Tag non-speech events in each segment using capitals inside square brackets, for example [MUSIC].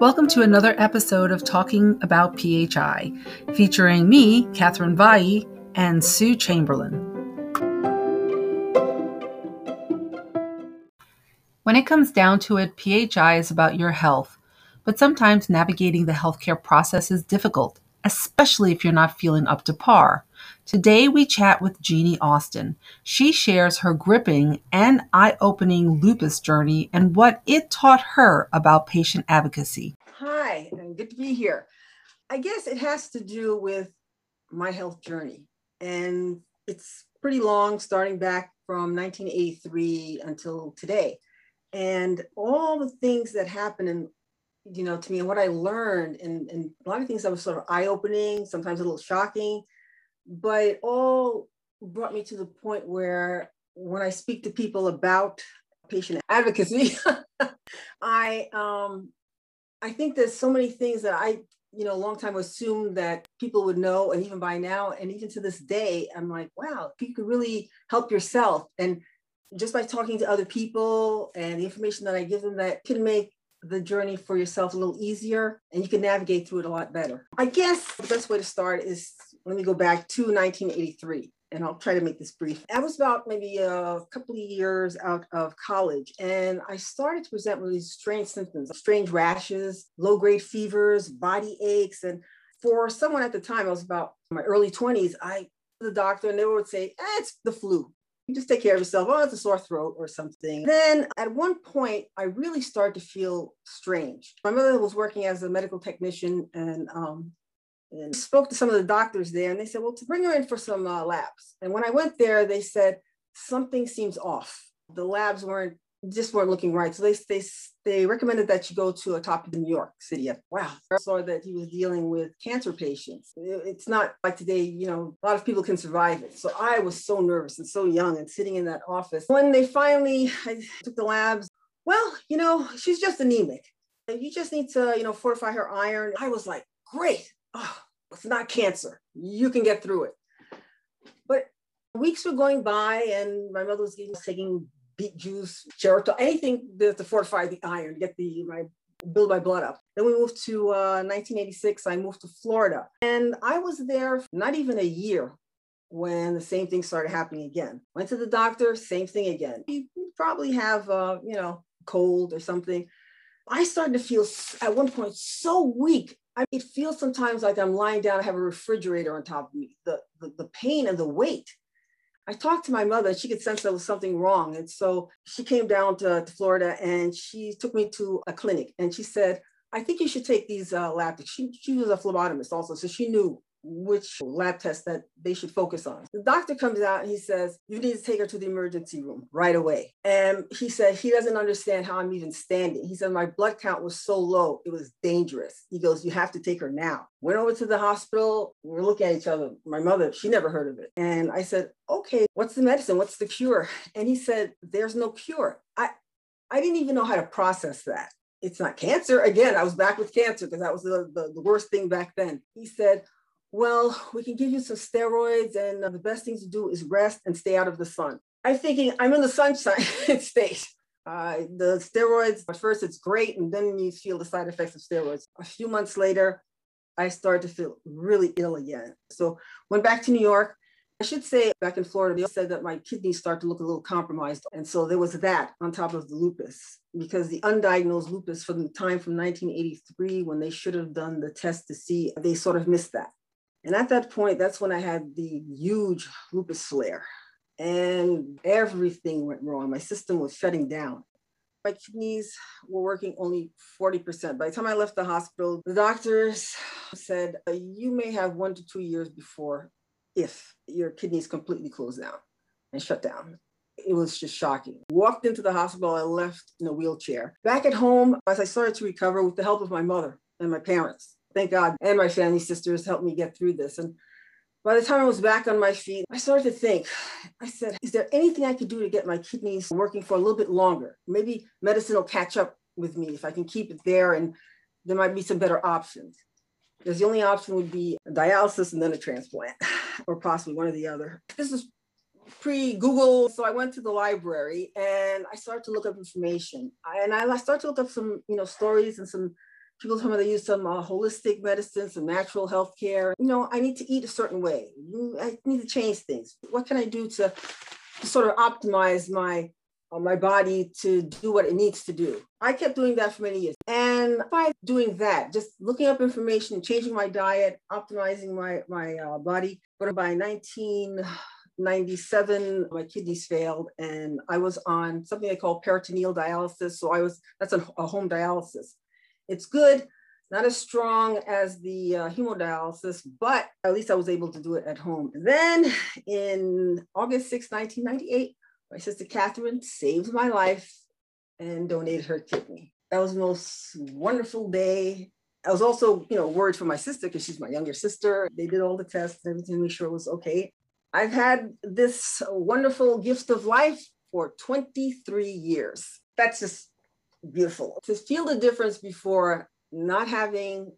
Welcome to another episode of Talking About PHI, featuring me, Catherine Vai, and Sue Chamberlain. When it comes down to it, PHI is about your health, but sometimes navigating the healthcare process is difficult, especially if you're not feeling up to par. Today, we chat with Jeannie Austin. She shares her gripping and eye opening lupus journey and what it taught her about patient advocacy. Hi, and good to be here. I guess it has to do with my health journey, and it's pretty long, starting back from 1983 until today. And all the things that happened and you know, to me and what I learned and, and a lot of things that was sort of eye-opening, sometimes a little shocking, but it all brought me to the point where when I speak to people about patient advocacy, [LAUGHS] I um, I think there's so many things that I, you know, a long time assumed that people would know, and even by now, and even to this day, I'm like, wow, you could really help yourself, and just by talking to other people and the information that I give them, that can make the journey for yourself a little easier and you can navigate through it a lot better. I guess the best way to start is let me go back to 1983 and I'll try to make this brief. I was about maybe a couple of years out of college, and I started to present with these strange symptoms, strange rashes, low grade fevers, body aches. And for someone at the time, I was about my early 20s, I the doctor and they would say, eh, it's the flu. You just take care of yourself. Oh, it's a sore throat or something. Then at one point, I really started to feel strange. My mother was working as a medical technician and um, and spoke to some of the doctors there and they said, well, to bring her in for some uh, labs. And when I went there, they said, something seems off. The labs weren't, just weren't looking right. So they, they, they recommended that you go to a top in New York City. Wow. I saw that he was dealing with cancer patients. It's not like today, you know, a lot of people can survive it. So I was so nervous and so young and sitting in that office. When they finally I took the labs, well, you know, she's just anemic. You just need to, you know, fortify her iron. I was like, great. Oh, it's not cancer. You can get through it. But weeks were going by, and my mother was taking beet juice, geritol, anything to, to fortify the iron, get the my build my blood up. Then we moved to uh, 1986. I moved to Florida, and I was there not even a year when the same thing started happening again. Went to the doctor, same thing again. You probably have, uh, you know, cold or something. I started to feel at one point so weak. I it feels sometimes like I'm lying down, I have a refrigerator on top of me, the, the, the pain and the weight. I talked to my mother, she could sense there was something wrong. And so she came down to, to Florida and she took me to a clinic and she said, I think you should take these uh, lab. She, she was a phlebotomist also, so she knew which lab test that they should focus on. The doctor comes out and he says, You need to take her to the emergency room right away. And he said, He doesn't understand how I'm even standing. He said, My blood count was so low, it was dangerous. He goes, You have to take her now. Went over to the hospital. We're looking at each other. My mother, she never heard of it. And I said, Okay, what's the medicine? What's the cure? And he said, There's no cure. I, I didn't even know how to process that it's not cancer. Again, I was back with cancer because that was the, the, the, worst thing back then. He said, well, we can give you some steroids, and uh, the best thing to do is rest and stay out of the sun. I'm thinking I'm in the sunshine [LAUGHS] state. Uh, the steroids, at first it's great, and then you feel the side effects of steroids. A few months later, I started to feel really ill again. So went back to New York. I should say back in Florida, they said that my kidneys start to look a little compromised. And so there was that on top of the lupus, because the undiagnosed lupus from the time from 1983, when they should have done the test to see, they sort of missed that. And at that point, that's when I had the huge lupus flare and everything went wrong. My system was shutting down. My kidneys were working only 40%. By the time I left the hospital, the doctors said, You may have one to two years before if your kidneys completely close down and shut down. It was just shocking. Walked into the hospital, I left in a wheelchair. Back at home, as I started to recover with the help of my mother and my parents, thank God, and my family sisters helped me get through this. And by the time I was back on my feet, I started to think, I said, is there anything I could do to get my kidneys working for a little bit longer? Maybe medicine will catch up with me if I can keep it there and there might be some better options. Because the only option would be dialysis and then a transplant, [SIGHS] or possibly one or the other. This is pre Google. So I went to the library and I started to look up information. And I started to look up some, you know, stories and some people tell me they use some uh, holistic medicine, some natural health care. You know, I need to eat a certain way. I need to change things. What can I do to, sort of optimize my uh, my body to do what it needs to do. I kept doing that for many years. And by doing that, just looking up information, changing my diet, optimizing my, my uh, body, but by 1997, my kidneys failed and I was on something they call peritoneal dialysis. So I was, that's a home dialysis. It's good, not as strong as the uh, hemodialysis, but at least I was able to do it at home. Then in August 6, 1998, my sister Catherine saved my life and donated her kidney. That was the most wonderful day. I was also, you know, worried for my sister because she's my younger sister. They did all the tests and everything to make sure it was okay. I've had this wonderful gift of life for 23 years. That's just beautiful. To feel the difference before not having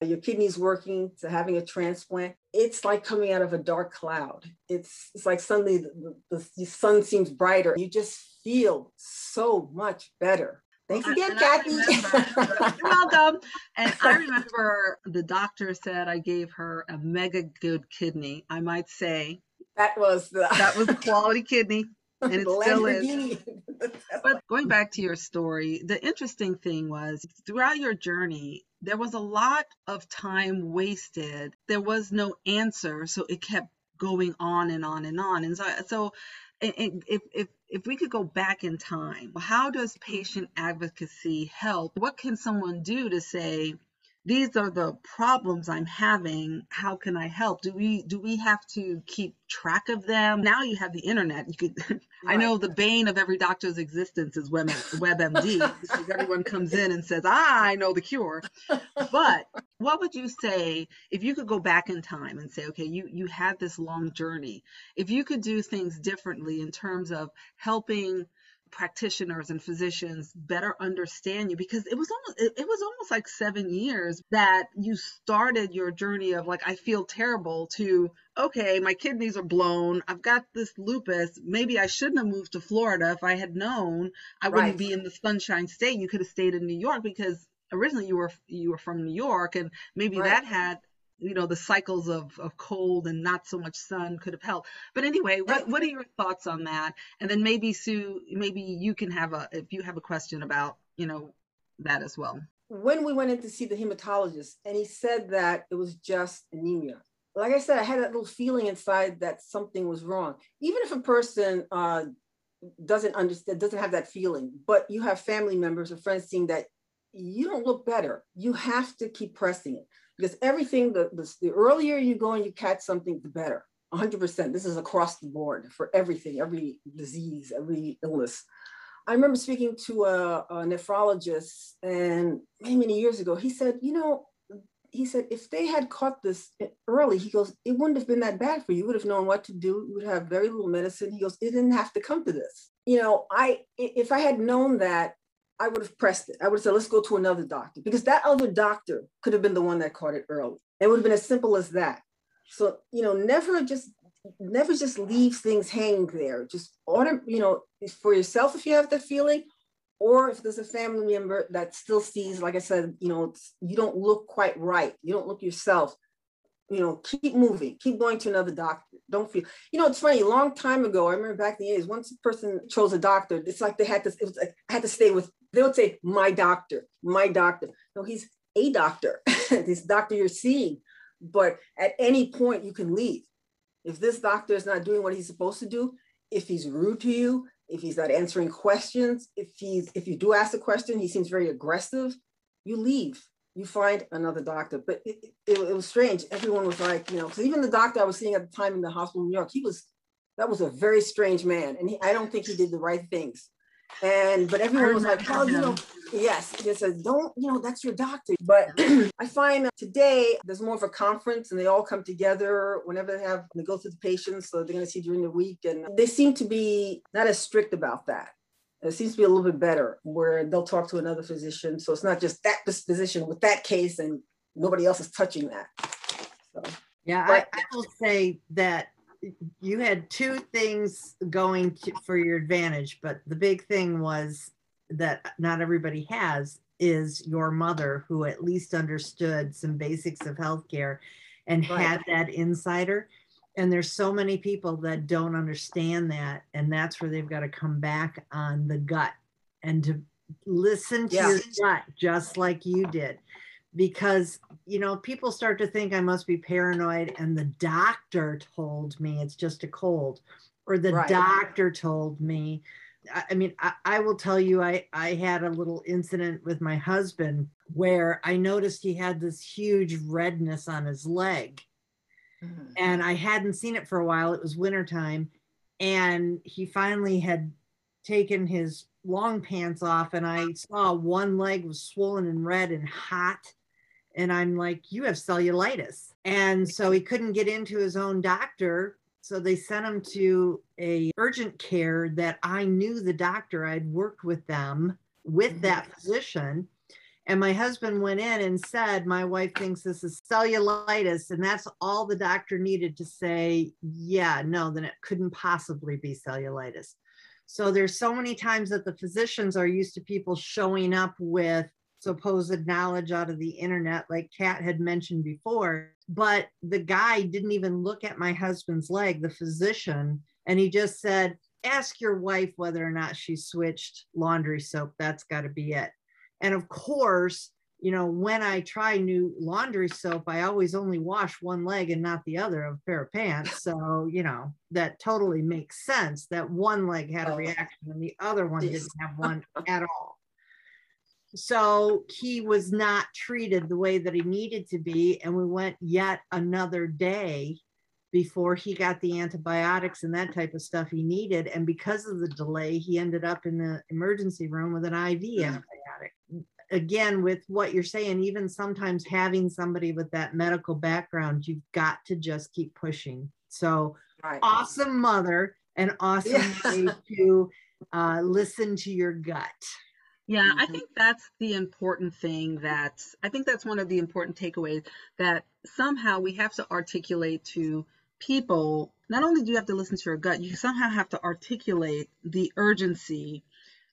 your kidneys working to having a transplant, it's like coming out of a dark cloud. It's, it's like suddenly the, the, the sun seems brighter. You just feel so much better. Thanks again, and Kathy. Remember, [LAUGHS] you're welcome. And I remember the doctor said I gave her a mega good kidney. I might say that was the that was a quality kidney, [LAUGHS] and it still is. [LAUGHS] but going back to your story, the interesting thing was throughout your journey, there was a lot of time wasted. There was no answer, so it kept going on and on and on. And so, so if, if, if we could go back in time, how does patient advocacy help? What can someone do to say, these are the problems I'm having. How can I help? Do we do we have to keep track of them? Now you have the internet. You could [LAUGHS] right. I know the bane of every doctor's existence is Web, WebMD [LAUGHS] because everyone comes in and says, "Ah, I know the cure." But what would you say if you could go back in time and say, "Okay, you you had this long journey. If you could do things differently in terms of helping practitioners and physicians better understand you because it was almost it, was almost like seven years that you started your journey of like i feel terrible to okay my kidneys are blown i've got this lupus maybe i shouldn't have moved to florida if i had known i wouldn't be in the sunshine state you could have stayed in new york because originally you were you were from new york and maybe right. that had you know the cycles of, of cold and not so much sun could have helped but anyway what, what are your thoughts on that? And then maybe sue maybe you can have a if you have a question about you know that as well. When we went in to see the hematologist and he said that it was just anemia. Like i said i had that little feeling inside that something was wrong. Even if a person uh, doesn't understand doesn't have that feeling but you have family members or friends seeing that you don't look better you have to keep pressing it because everything, the, the, the earlier you go and you catch something, the better. 100%. This is across the board for everything, every disease, every illness. I remember speaking to a, a, nephrologist and many, many years ago. He said, you know, he said, if they had caught this early, he goes, it wouldn't have been that bad for you. You would have known what to do. You would have very little medicine. He goes, it didn't have to come to this. You know, I, if I had known that I would have pressed it. I would have said, let's go to another doctor because that other doctor could have been the one that caught it early. It would have been as simple as that. So, you know, never just never just leave things hanging there. Just order, you know, for yourself if you have that feeling, or if there's a family member that still sees, like I said, you know, you don't look quite right. You don't look yourself. You know, keep moving, keep going to another doctor. Don't feel, you know, it's funny. A long time ago, I remember back in the 80s, once a person chose a doctor, it's like they had to, it was like, I had to stay with they would say, my doctor, my doctor. No, he's a doctor, [LAUGHS] this doctor you're seeing. But at any point, you can leave. If this doctor is not doing what he's supposed to do, if he's rude to you, if he's not answering questions, if he's if you do ask a question, he seems very aggressive, you leave. You find another doctor. But it, it, it was strange. Everyone was like, you know, because even the doctor I was seeing at the time in the hospital in New York, he was that was a very strange man, and he, I don't think he did the right things. And but everyone was like, well, you know, yes, they said, don't, you know, that's your doctor. But [CLEARS THROAT] I find that today there's more of a conference and they all come together whenever they have they go through the patients, so they're gonna see during the week. And they seem to be not as strict about that. It seems to be a little bit better where they'll talk to another physician. So it's not just that physician with that case and nobody else is touching that. So yeah, but, I, I will say that you had two things going to, for your advantage, but the big thing was that not everybody has is your mother who at least understood some basics of healthcare and right. had that insider and there's so many people that don't understand that and that's where they've got to come back on the gut and to listen to yeah. your gut just like you did because you know people start to think i must be paranoid and the doctor told me it's just a cold or the right. doctor told me I mean, I, I, will tell you, I, I had a little incident with my husband where I noticed he had this huge redness on his leg. Mm-hmm. And I hadn't seen it for a while. It was wintertime. And he finally had taken his long pants off, and I saw one leg was swollen and red and hot. And I'm like, You have cellulitis. And so he couldn't get into his own doctor so they sent him to a urgent care that I knew the doctor. I'd worked with them with mm-hmm. that physician. And my husband went in and said, My wife thinks this is cellulitis. And that's all the doctor needed to say, Yeah, no, then it couldn't possibly be cellulitis. So there's so many times that the physicians are used to people showing up with supposed knowledge out of the internet, like Kat had mentioned before. But the guy didn't even look at my husband's leg, the physician, and he just said, Ask your wife whether or not she switched laundry soap. That's got to be it. And of course, you know, when I try new laundry soap, I always only wash one leg and not the other of a pair of pants. So, you know, that totally makes sense that one leg had a oh. reaction and the other one didn't have one at all so he was not treated the way that he needed to be and we went yet another day before he got the antibiotics and that type of stuff he needed and because of the delay he ended up in the emergency room with an iv antibiotic again with what you're saying even sometimes having somebody with that medical background you've got to just keep pushing so right. awesome mother and awesome yeah. way to uh, listen to your gut yeah. I mm-hmm. think that's the important thing that I think that's one of the important takeaways that somehow we have to articulate to people. Not only do you have to listen to your gut, you somehow have to articulate the urgency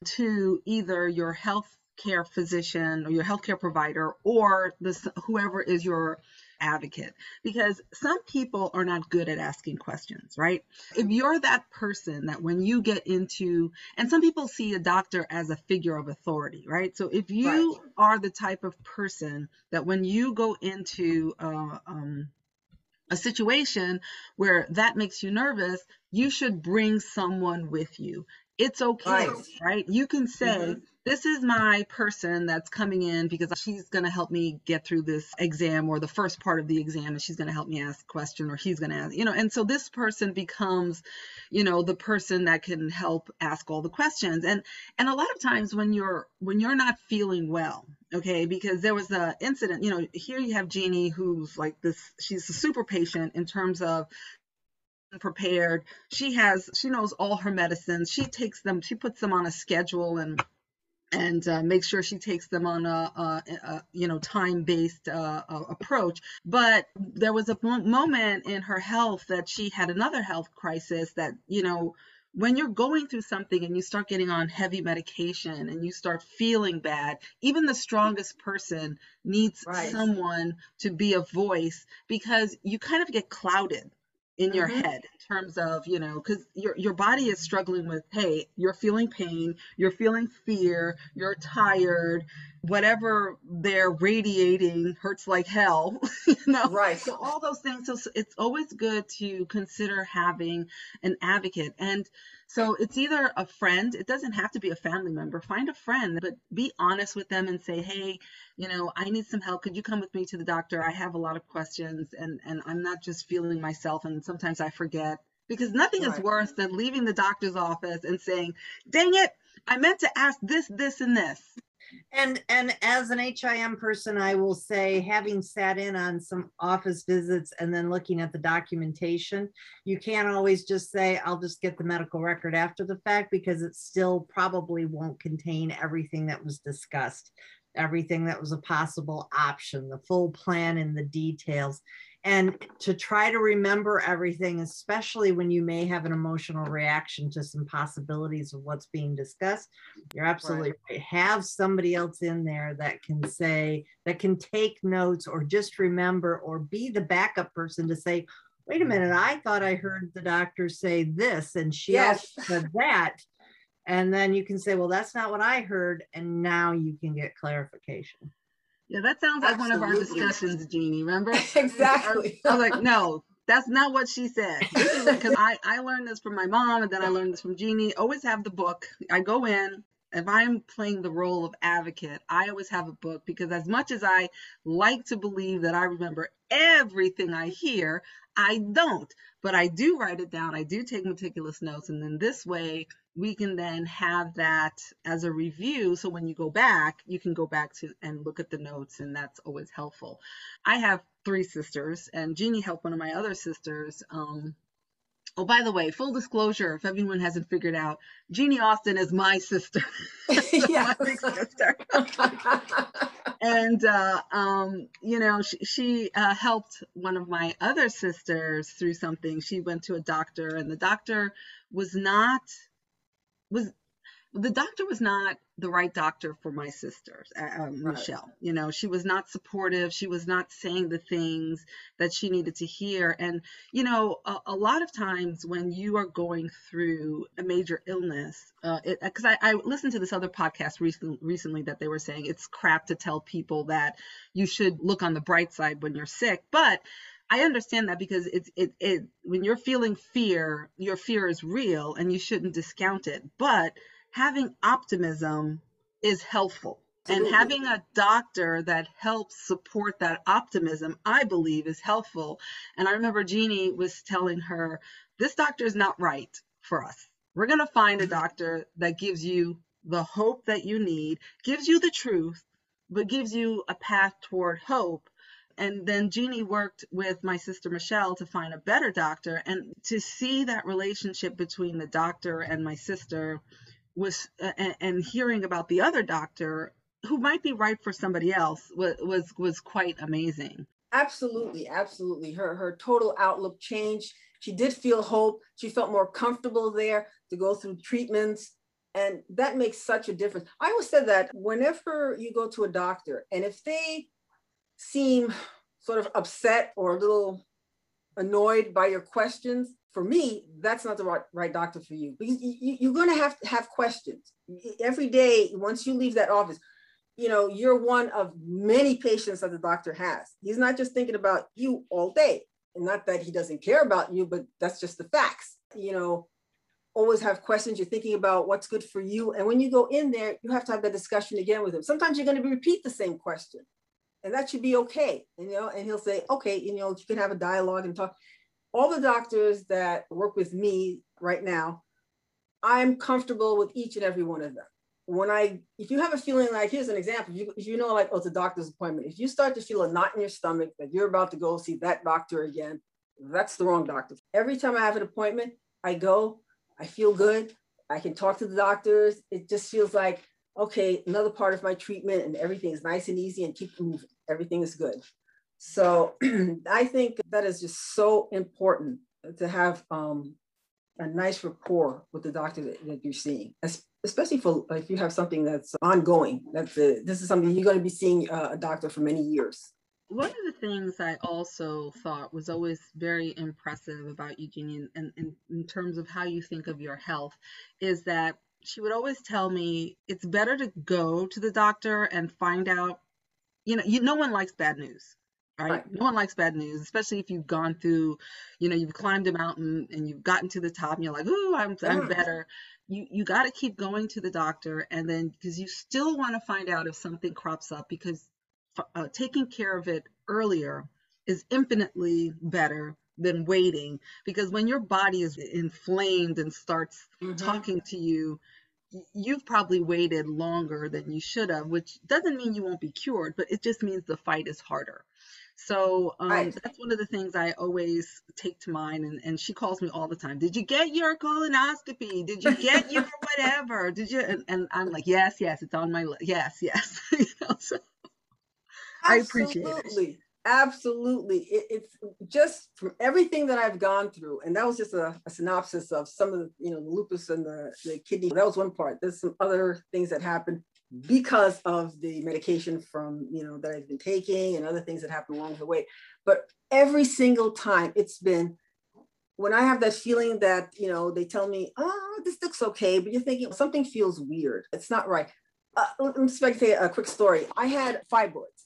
to either your health care physician or your healthcare provider or this whoever is your advocate because some people are not good at asking questions, right? If you're that person that when you get into, and some people see a doctor as a figure of authority, right? So if you right. are the type of person that when you go into, uh, um, a situation where that makes you nervous, you should bring someone with you. It's okay, right? right? You can say, mm-hmm this is my person that's coming in because she's going to help me get through this exam or the first part of the exam and she's going to help me ask a question or he's going to ask you know and so this person becomes you know the person that can help ask all the questions and and a lot of times when you're when you're not feeling well okay because there was a incident you know here you have jeannie who's like this she's a super patient in terms of prepared she has she knows all her medicines she takes them she puts them on a schedule and and uh, make sure she takes them on a, a, a you know time-based uh, approach. But there was a moment in her health that she had another health crisis that you know when you're going through something and you start getting on heavy medication and you start feeling bad, even the strongest person needs right. someone to be a voice because you kind of get clouded in your mm-hmm. head in terms of you know because your your body is struggling with hey you're feeling pain you're feeling fear you're tired whatever they're radiating hurts like hell [LAUGHS] you know right so all those things so it's always good to consider having an advocate and so it's either a friend, it doesn't have to be a family member. Find a friend, but be honest with them and say, "Hey, you know, I need some help. Could you come with me to the doctor? I have a lot of questions and and I'm not just feeling myself and sometimes I forget." Because nothing right. is worse than leaving the doctor's office and saying, "Dang it, I meant to ask this, this and this." And and as an HIM person, I will say, having sat in on some office visits and then looking at the documentation, you can't always just say, I'll just get the medical record after the fact because it still probably won't contain everything that was discussed, everything that was a possible option, the full plan and the details. And to try to remember everything, especially when you may have an emotional reaction to some possibilities of what's being discussed. You're absolutely right. right. Have somebody else in there that can say, that can take notes or just remember or be the backup person to say, wait a minute, mm-hmm. I thought I heard the doctor say this and she yes. said that. And then you can say, well, that's not what I heard. And now you can get clarification. Yeah, that sounds like Absolutely. one of our discussions, Jeannie. Remember? [LAUGHS] exactly. I, was like, no, that's not what she said. Because I, I learned this from my mom and then I learned this from Jeannie. Always have the book. I go in. If I'm playing the role of advocate, I always have a book because as much as I like to believe that I remember everything I hear, I don't. But I do write it down. I do take meticulous notes. And then this way, we can then have that as a review. So when you go back, you can go back to and look at the notes, and that's always helpful. I have three sisters, and Jeannie helped one of my other sisters. Um, oh, by the way, full disclosure, if everyone hasn't figured out, Jeannie Austin is my sister. [LAUGHS] [LAUGHS] yeah, my sister. [LAUGHS] and uh, um, you know, she, she uh, helped one of my other sisters through something. She went to a doctor, and the doctor was not was the doctor was not the right doctor for my sister, uh, um, right. Michelle. You know, she was not supportive. She was not saying the things that she needed to hear. And, you know, a, a lot of times when you are going through a major illness, because uh, I, I, listened to this other podcast recently, recently that they were saying it's crap to tell people that you should look on the bright side when you're sick. But I understand that because it's it it when you're feeling fear, your fear is real and you shouldn't discount it. But having optimism is helpful. And having a doctor that helps support that optimism, I believe, is helpful. And I remember Jeannie was telling her, this doctor is not right for us. We're going to find a doctor that gives you the hope that you need, gives you the truth, but gives you a path toward hope and then Jeannie worked with my sister Michelle to find a better doctor and to see that relationship between the doctor and my sister was uh, and, and hearing about the other doctor who might be right for somebody else was was, was quite amazing. Absolutely, absolutely. Her her total outlook changed. She did feel hope. She felt more comfortable there to go through treatments. And that makes such a difference. I always said that whenever you go to a doctor, and if they seem sort of upset or a little annoyed by your questions, for me, that's not the right, right doctor for you. Because you, are going to have to have questions every day. Once you leave that office, you know, you're one of many patients that the doctor has. He's not just thinking about you all day. And not that he doesn't care about you, but that's just the facts. You know, always have questions. You're thinking about what's good for you. And when you go in there, you have to have that discussion again with him. Sometimes you're going to repeat the same question and that should be okay. You know, and he'll say, okay, you know, you can have a dialogue and talk. All the doctors that work with me right now, I'm comfortable with each and every one of them. When I, if you have a feeling like, here's an example, you, you know, like, oh, it's a doctor's appointment. If you start to feel a knot in your stomach that you're about to go see that doctor again, that's the wrong doctor. Every time I have an appointment, I go, I feel good. I can talk to the doctors. It just feels like, okay, another part of my treatment and everything is nice and easy and keep moving everything is good. So [CLEARS THROAT] I think that is just so important to have um, a nice rapport with the doctor that, that you're seeing, especially for if you have something that's ongoing. That's a, this is something you're going to be seeing uh, a doctor for many years. One of the things I also thought was always very impressive about Eugenie and in terms of how you think of your health is that she would always tell me it's better to go to the doctor and find out you know, you, no one likes bad news. Right? right? No one likes bad news, especially if you've gone through, you know, you've climbed a mountain and you've gotten to the top and you're like, oh, I'm, I'm better. You, you got to keep going to the doctor and then because you still want to find out if something crops up because uh, taking care of it earlier is infinitely better than waiting because when your body is inflamed and starts mm-hmm. talking to you you've probably waited longer than you should have, which doesn't mean you won't be cured, but it just means the fight is harder. So um, right. that's one of the things I always take to mind. And, and she calls me all the time. Did you get your colonoscopy? Did you get your [LAUGHS] whatever? Did you? And, and, I'm like, yes, yes, it's on my list. Yes, yes. [LAUGHS] you know, so I appreciate it. Absolutely. It, it's just from everything that I've gone through. And that was just a, a, synopsis of some of the, you know, the lupus and the, the kidney. That was one part. There's some other things that happened because of the medication from, you know, that I've been taking and other things that happened along the way. But every single time it's been when I have that feeling that, you know, they tell me, oh, this looks okay, but you're thinking something feels weird. It's not right. Uh, let me just say a quick story. I had fibroids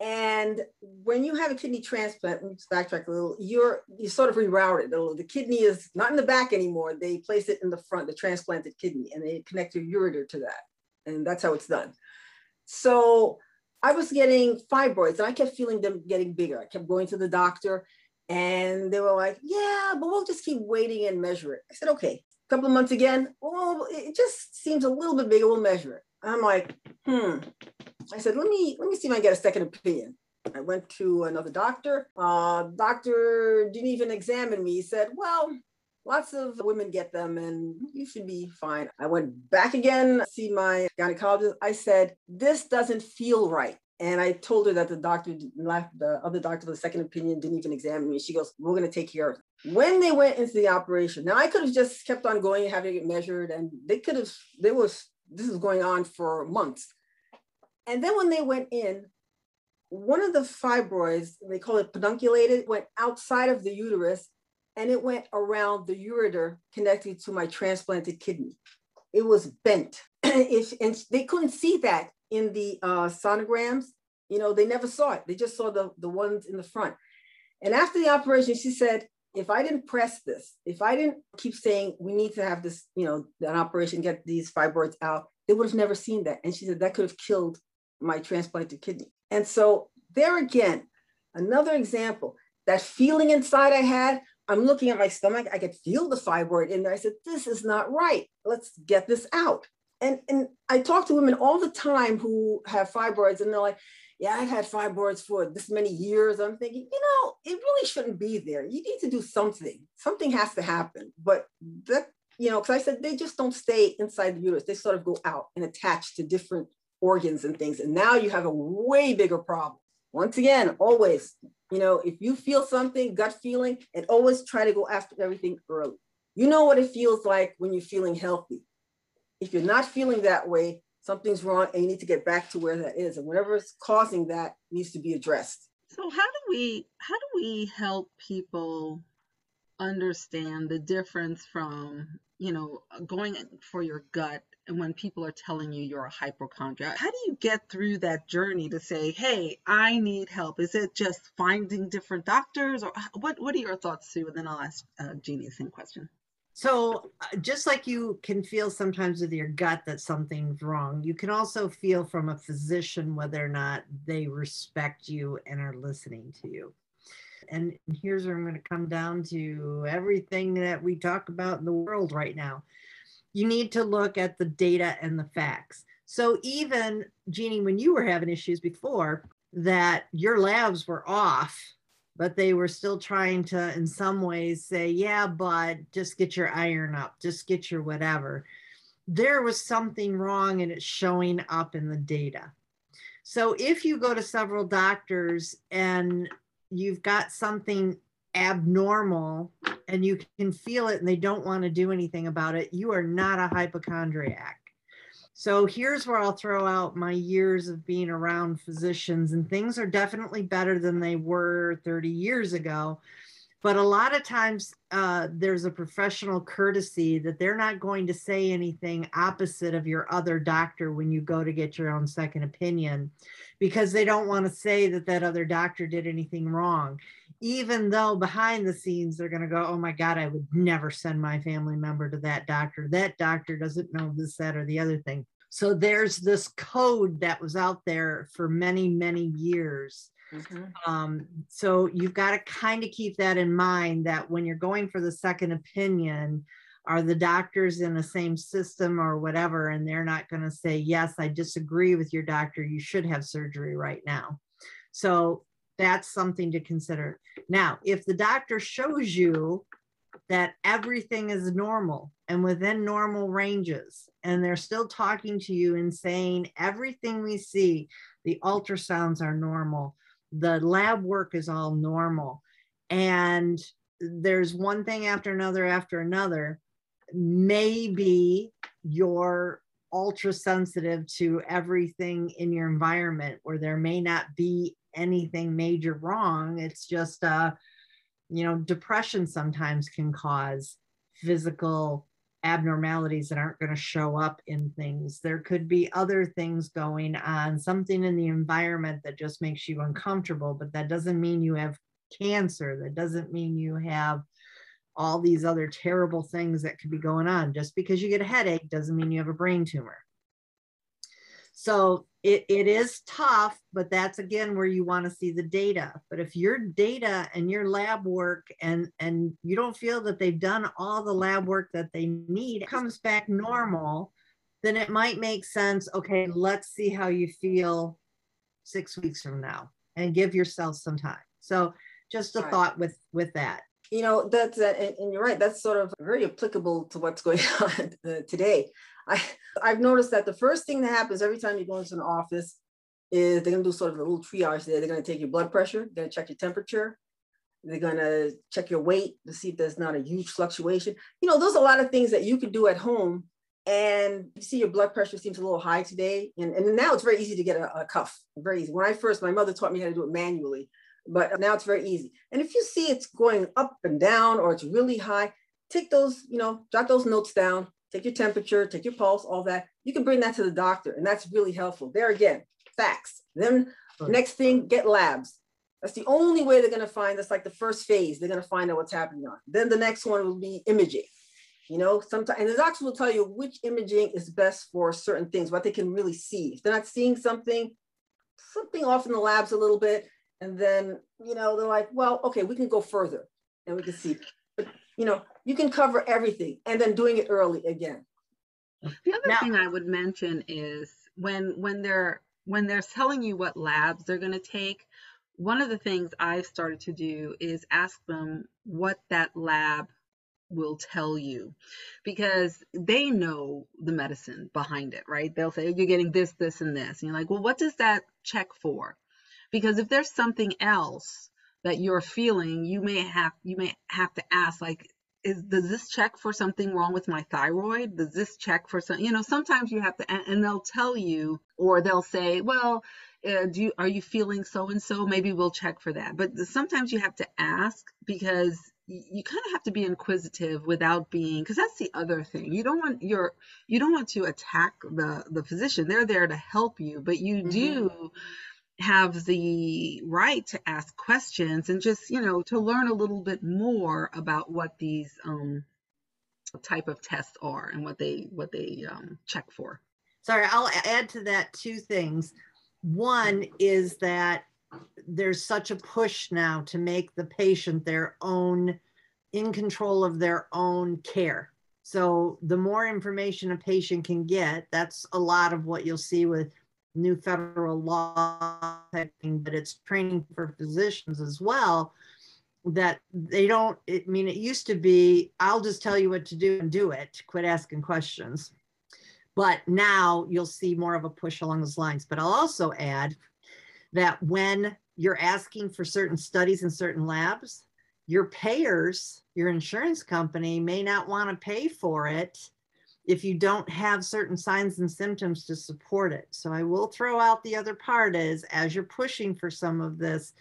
and when you have a kidney transplant, let me just backtrack a little, you're you sort of rerouted. The kidney is not in the back anymore. They place it in the front, the transplanted kidney, and they connect your ureter to that. And that's how it's done. So I was getting fibroids and I kept feeling them getting bigger. I kept going to the doctor and they were like, yeah, but we'll just keep waiting and measure it. I said, okay. A couple of months again, well, it just seems a little bit bigger. We'll measure it. I'm like, hmm, I said, let me let me see if I get a second opinion. I went to another doctor. Uh, doctor didn't even examine me. He said, well, lots of women get them and you should be fine. I went back again, see my gynecologist. I said, this doesn't feel right. And I told her that the doctor left, the other doctor, the second opinion, didn't even examine me. She goes, We're going to take care of it. When they went into the operation, now I could have just kept on going, and having it measured, and they could have, there was, this is going on for months. And then when they went in, one of the fibroids, they call it pedunculated, went outside of the uterus and it went around the ureter connected to my transplanted kidney. It was bent. if, [CLEARS THROAT] and they couldn't see that in the uh, sonograms. You know, they never saw it. They just saw the, the ones in the front. And after the operation, she said, if I didn't press this, if I didn't keep saying we need to have this, you know, an operation, get these fibroids out, they would have never seen that. And she said that could have killed my transplanted kidney. And so there again, another example, that feeling inside I had, I'm looking at my stomach, I could feel the fibroid in there. I said, this is not right. Let's get this out. And, and I talk to women all the time who have fibroids and they're like, yeah, I've had fibroids for this many years. I'm thinking, you know, it really shouldn't be there. You need to do something. Something has to happen. But that, you know, because I said they just don't stay inside the uterus. They sort of go out and attach to different organs and things. And now you have a way bigger problem. Once again, always, you know, if you feel something, gut feeling, and always try to go after everything early. You know what it feels like when you're feeling healthy. If you're not feeling that way, something's wrong and you need to get back to where that is. And whatever is causing that needs to be addressed. So how do we how do we help people understand the difference from, you know, going for your gut and when people are telling you you're a hypochondriac? How do you get through that journey to say hey i need help. Is it just finding different doctors? Or what what are your thoughts sue? And then i'll ask uh, jeannie the same question so uh, just like you can feel sometimes with your gut that something's wrong you can also feel from a physician whether or not they respect you and are listening to you and here's where i'm going to come down to everything that we talk about in the world right now you need to look at the data and the facts. So even Jeannie, when you were having issues before, that your labs were off, but they were still trying to, in some ways, say, yeah, but just get your iron up, just get your whatever. There was something wrong and it's showing up in the data. So if you go to several doctors and you've got something abnormal and you can feel it and they don't want to do anything about it, you are not a hypochondriac. So here's where I'll throw out my years of being around physicians, and things are definitely better than they were 30 years ago. But a lot of times uh, there's a professional courtesy that they're not going to say anything opposite of your other doctor when you go to get your own second opinion because they don't want to say that that other doctor did anything wrong even though behind the scenes they're going to go, oh my God, I would never send my family member to that doctor. That doctor doesn't know this, that, or the other thing. So there's this code that was out there for many, many years. Mm-hmm. Um, so you've got to kind of keep that in mind that when you're going for the second opinion, are the doctors in the same system or whatever, and they're not going to say, Yes, I disagree with your doctor. You should have surgery right now. So that's something to consider. Now, if the doctor shows you that everything is normal and within normal ranges, and they're still talking to you and saying everything we see, the ultrasounds are normal, the lab work is all normal. And there's one thing after another after another. Maybe you're ultra sensitive to everything in your environment where there may not be anything major wrong. It's just, uh, you know, depression sometimes can cause physical abnormalities that aren't going to show up in things. There could be other things going on, something in the environment that just makes you uncomfortable, but that doesn't mean you have cancer. That doesn't mean you have all these other terrible things that could be going on. Just because you get a headache doesn't mean you have a brain tumor. So it, it is tough, but that's again where you want to see the data. But if your data and your lab work and and you don't feel that they've done all the lab work that they need comes back normal, then it might make sense. Okay, let's see how you feel six weeks from now and give yourself some time. So just a right. thought with with that you know that's uh, and, and, you're right that's sort of very applicable to what's going [LAUGHS] on uh, today I, I've noticed that the first thing that happens every time you go into an office is they're to do sort of a little triage there. They're to take your blood pressure, they're to check your temperature, they're to check your weight to see if there's not a huge fluctuation. You know, those are a lot of things that you can do at home. And you see your blood pressure seems a little high today. And, and now it's very easy to get a, a cuff, very easy. When I first, my mother taught me how to do it manually, but now it's very easy. And if you see it's going up and down or it's really high, take those, you know, jot those notes down, take your temperature, take your pulse, all that. You can bring that to the doctor, and that's really helpful. There again, facts. Then next thing, get labs. That's the only way they're going to find. That's like the first phase. They're going to find out what's happening on. Then the next one will be imaging. You know, sometimes and the doctors will tell you which imaging is best for certain things, what they can really see. If they're not seeing something, something off in the labs a little bit, and then you know they're like, well, okay, we can go further and we can see. But you know, you can cover everything and then doing it early again. The other now, thing I would mention is when when they're when they're telling you what labs they're going to take, one of the things I've started to do is ask them what that lab will tell you because they know the medicine behind it, right? They'll say, You're getting this, this, and this. And you're like, Well, what does that check for? Because if there's something else that you're feeling, you may have you may have to ask, like, is does this check for something wrong with my thyroid? Does this check for some you know sometimes you have to and, and they'll tell you or they'll say well uh, do you are you feeling so and so maybe we'll check for that. But sometimes you have to ask because you, kind of have to be inquisitive without being because that's the other thing. You don't want your you don't want to attack the the physician. They're there to help you but you mm-hmm. do have the right to ask questions and just you know to learn a little bit more about what these um, type of tests are and what they what they um, check for. Sorry i'll add to that two things. One is that there's such a push now to make the patient their own in control of their own care. So the more information a patient can get that's a lot of what you'll see with new federal law, but it's training for physicians as well. That they don't, I mean, it used to be, I'll just tell you what to do and do it, quit asking questions. But now you'll see more of a push along those lines. But I'll also add that when you're asking for certain studies in certain labs, your payers, your insurance company may not want to pay for it if you don't have certain signs and symptoms to support it. So I will throw out the other part is as you're pushing for some of this,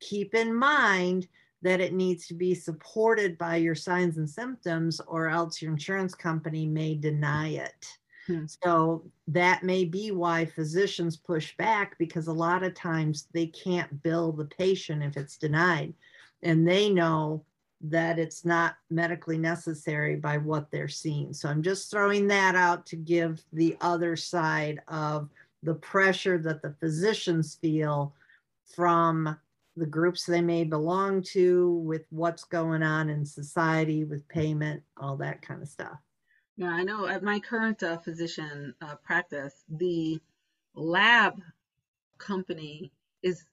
keep in mind that it needs to be supported by your signs and symptoms or else your insurance company may deny it. Hmm. So that may be why physicians push back because a lot of times they can't bill the patient if it's denied. And they know that it's not medically necessary by what they're seeing. So I'm just throwing that out to give the other side of the pressure that the physicians feel from the groups they may belong to, with what's going on in society, with payment, all that kind of stuff. Yeah, I know at my current uh, physician uh, practice, the lab company is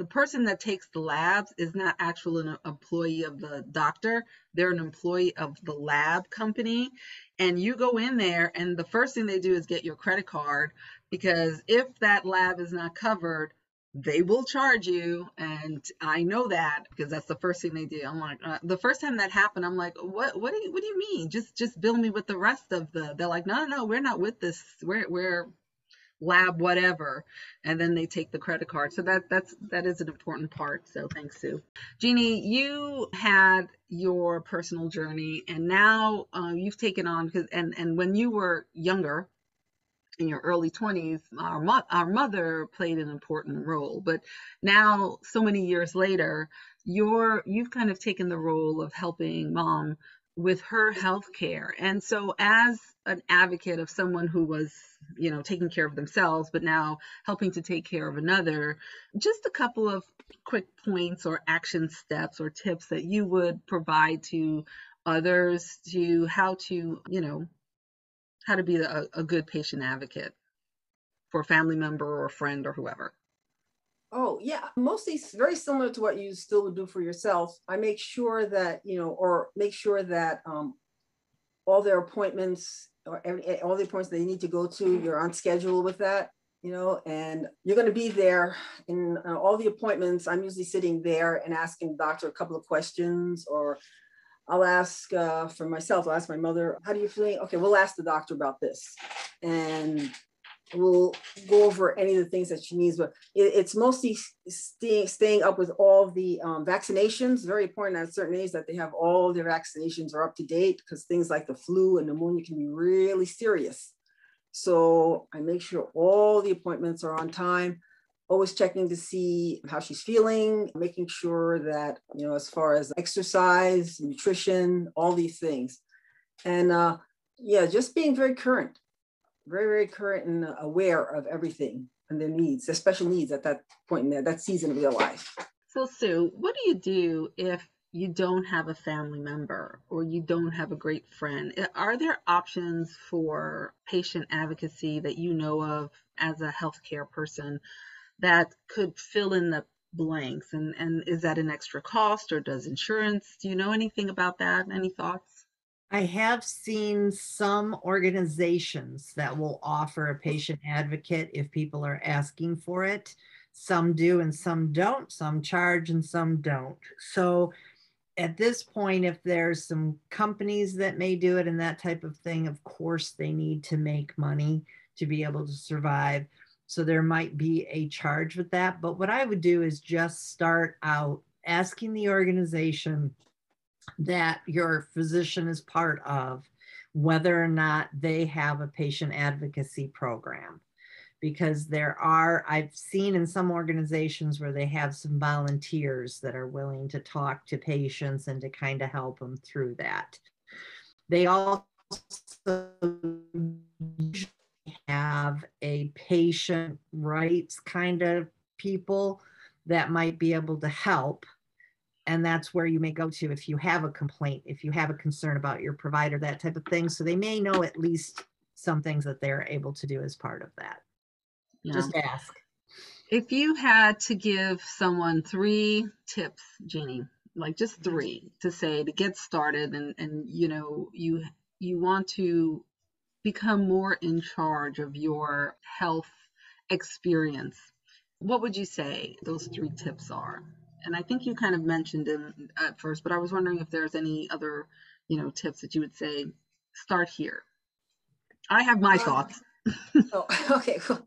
the person that takes the labs is not actually an employee of the doctor. They're an employee of the lab company. And you go in there, and the first thing they do is get your credit card because if that lab is not covered, they will charge you and i know that because that's the first thing they do i'm like uh, the first time that happened i'm like what what do you what do you mean just just bill me with the rest of the they're like no no no, we're not with this we're we're lab whatever and then they take the credit card. So that that's that is an important part. So thanks sue. Jeannie you had your personal journey and now uh, you've taken on because and and when you were younger in your early 20s, our, mo- our mother played an important role. But now, so many years later, you're you've kind of taken the role of helping mom with her health care. And so, as an advocate of someone who was, you know, taking care of themselves, but now helping to take care of another, just a couple of quick points or action steps or tips that you would provide to others to how to, you know, how to be a, a good patient advocate for a family member or a friend or whoever. Oh, yeah, mostly very similar to what you still would do for yourself. I make sure that, you know, or make sure that um, all their appointments or every, eh, all the appointments they need to go to, you're on schedule with that, you know, and you're going to be there in uh, all the appointments. I'm usually sitting there and asking the doctor a couple of questions or I'll ask uh, for myself, I'll ask my mother, how do you feel? Okay, we'll ask the doctor about this. And we'll go over any of the things that she needs, but it, it's mostly staying, staying up with all the um, vaccinations. Very important at a certain age that they have all their vaccinations are up to date because things like the flu and pneumonia can be really serious. So I make sure all the appointments are on time always checking to see how she's feeling, making sure that, you know, as far as exercise, nutrition, all these things. And uh, yeah, just being very current, very, very current and aware of everything and their needs, their special needs at that point in their, that season of their life. So, Sue, what do you do if you don't have a family member or you don't have a great friend? Are there options for patient advocacy that you know of as a healthcare person that could fill in the blanks and and is that an extra cost or does insurance do you know anything about that any thoughts I have seen some organizations that will offer a patient advocate if people are asking for it. Some do and some don't. Some charge and some don't. So at this point, if there's some companies that may do it and that type of thing, of course, they need to make money to be able to survive. So there might be a charge with that. But what I would do is just start out asking the organization that your physician is part of whether or not they have a patient advocacy program because there are i've seen in some organizations where they have some volunteers that are willing to talk to patients and to kind of help them through that they also have a patient rights kind of people that might be able to help. And that's where you may go to if you have a complaint, if you have a concern about your provider, that type of thing. So they may know at least some things that they're able to do as part of that. Yeah. Just ask. If you had to give someone three tips, Jeannie, like just three to say to get started and and you know you you want to become more in charge of your health experience, what would you say those three tips are? And I think you kind of mentioned them at first, but I was wondering if there's any other, you know, tips that you would say start here. I have my um, thoughts. [LAUGHS] oh, [LAUGHS] okay, cool.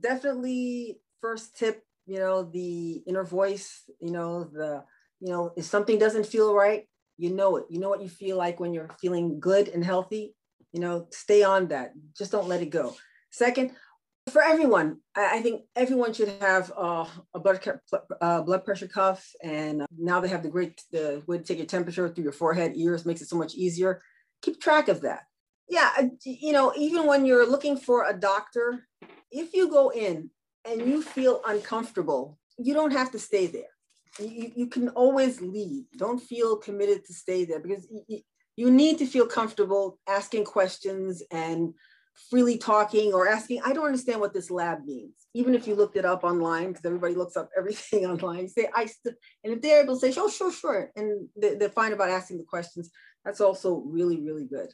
Definitely first tip, you know, the inner voice, you know, the, you know, if something doesn't feel right, you know it. You know what you feel like when you're feeling good and healthy you know stay on that just don't let it go second for everyone i, think everyone should have uh, a blood, uh, blood pressure cuff and uh, now they have the great the way to take your temperature through your forehead ears makes it so much easier. Keep track of that. Yeah uh, you know even when you're looking for a doctor if you go in and you feel uncomfortable you don't have to stay there. You, you can always leave. Don't feel committed to stay there because you need to feel comfortable asking questions and freely talking or asking, I don't understand what this lab means. Even if you looked it up online, because everybody looks up everything [LAUGHS] online, say, I still, and if they're able to say, oh, sure, sure. And they, they're fine about asking the questions, that's also really, really good.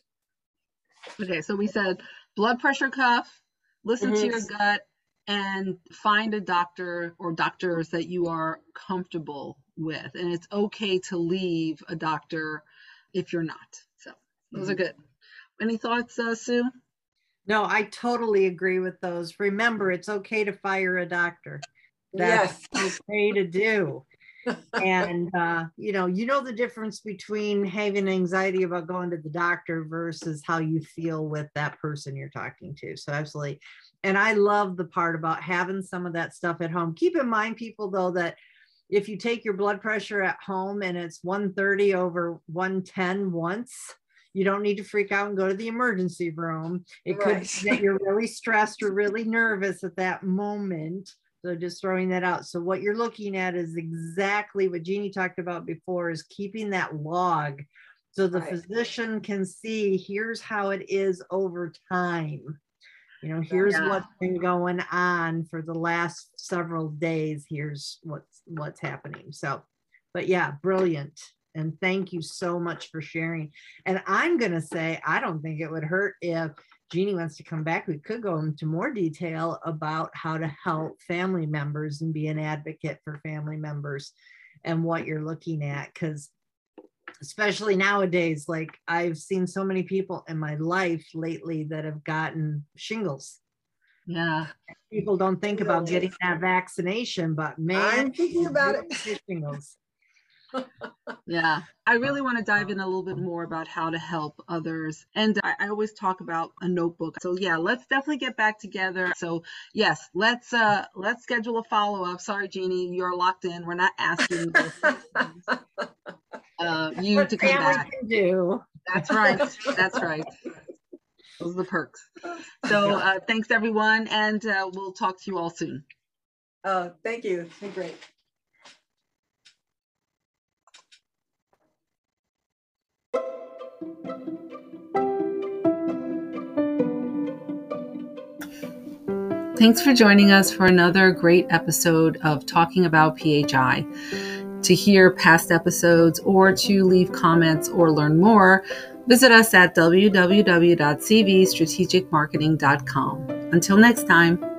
Okay, so we said blood pressure cuff, listen mm-hmm. to your gut, and find a doctor or doctors that you are comfortable with. And it's okay to leave a doctor if you're not. So those are mm-hmm. good. Any thoughts, uh, Sue? No, I totally agree with those. Remember, it's okay to fire a doctor. That's yes. [LAUGHS] okay to do. and uh, you know, you know the difference between having anxiety about going to the doctor versus how you feel with that person you're talking to. So absolutely. And I love the part about having some of that stuff at home. Keep in mind, people, though, that if you take your blood pressure at home and it's 130 over 110 once, you don't need to freak out and go to the emergency room. It right. could be that you're [LAUGHS] really stressed or really nervous at that moment. So just throwing that out. So what you're looking at is exactly what Jeannie talked about before is keeping that log so the right. physician can see here's how it is over time you know oh, here's yeah. what's been going on for the last several days here's what's what's happening so but yeah brilliant and thank you so much for sharing. And i'm going to say i don't think it would hurt if jeannie wants to come back. We could go into more detail about how to help family members and be an advocate for family members and what you're looking at because especially nowadays like i've seen so many people in my life lately that have gotten shingles. Yeah. People don't think about getting that vaccination but man i'm thinking about it. shingles yeah i really want to dive in a little bit more about how to help others and I, I, always talk about a notebook so yeah let's definitely get back together so yes let's uh let's schedule a follow-up sorry jeannie you're locked in we're not asking uh, you what to come back. Can do. That's right. That's right. Those are the perks. So uh, thanks everyone, and uh, we'll talk to you all soon. Oh, thank you. It's been great. Thanks for joining us for another great episode of Talking About PHI. To hear past episodes or to leave comments or learn more, visit us at www.cvstrategicmarketing.com. Until next time.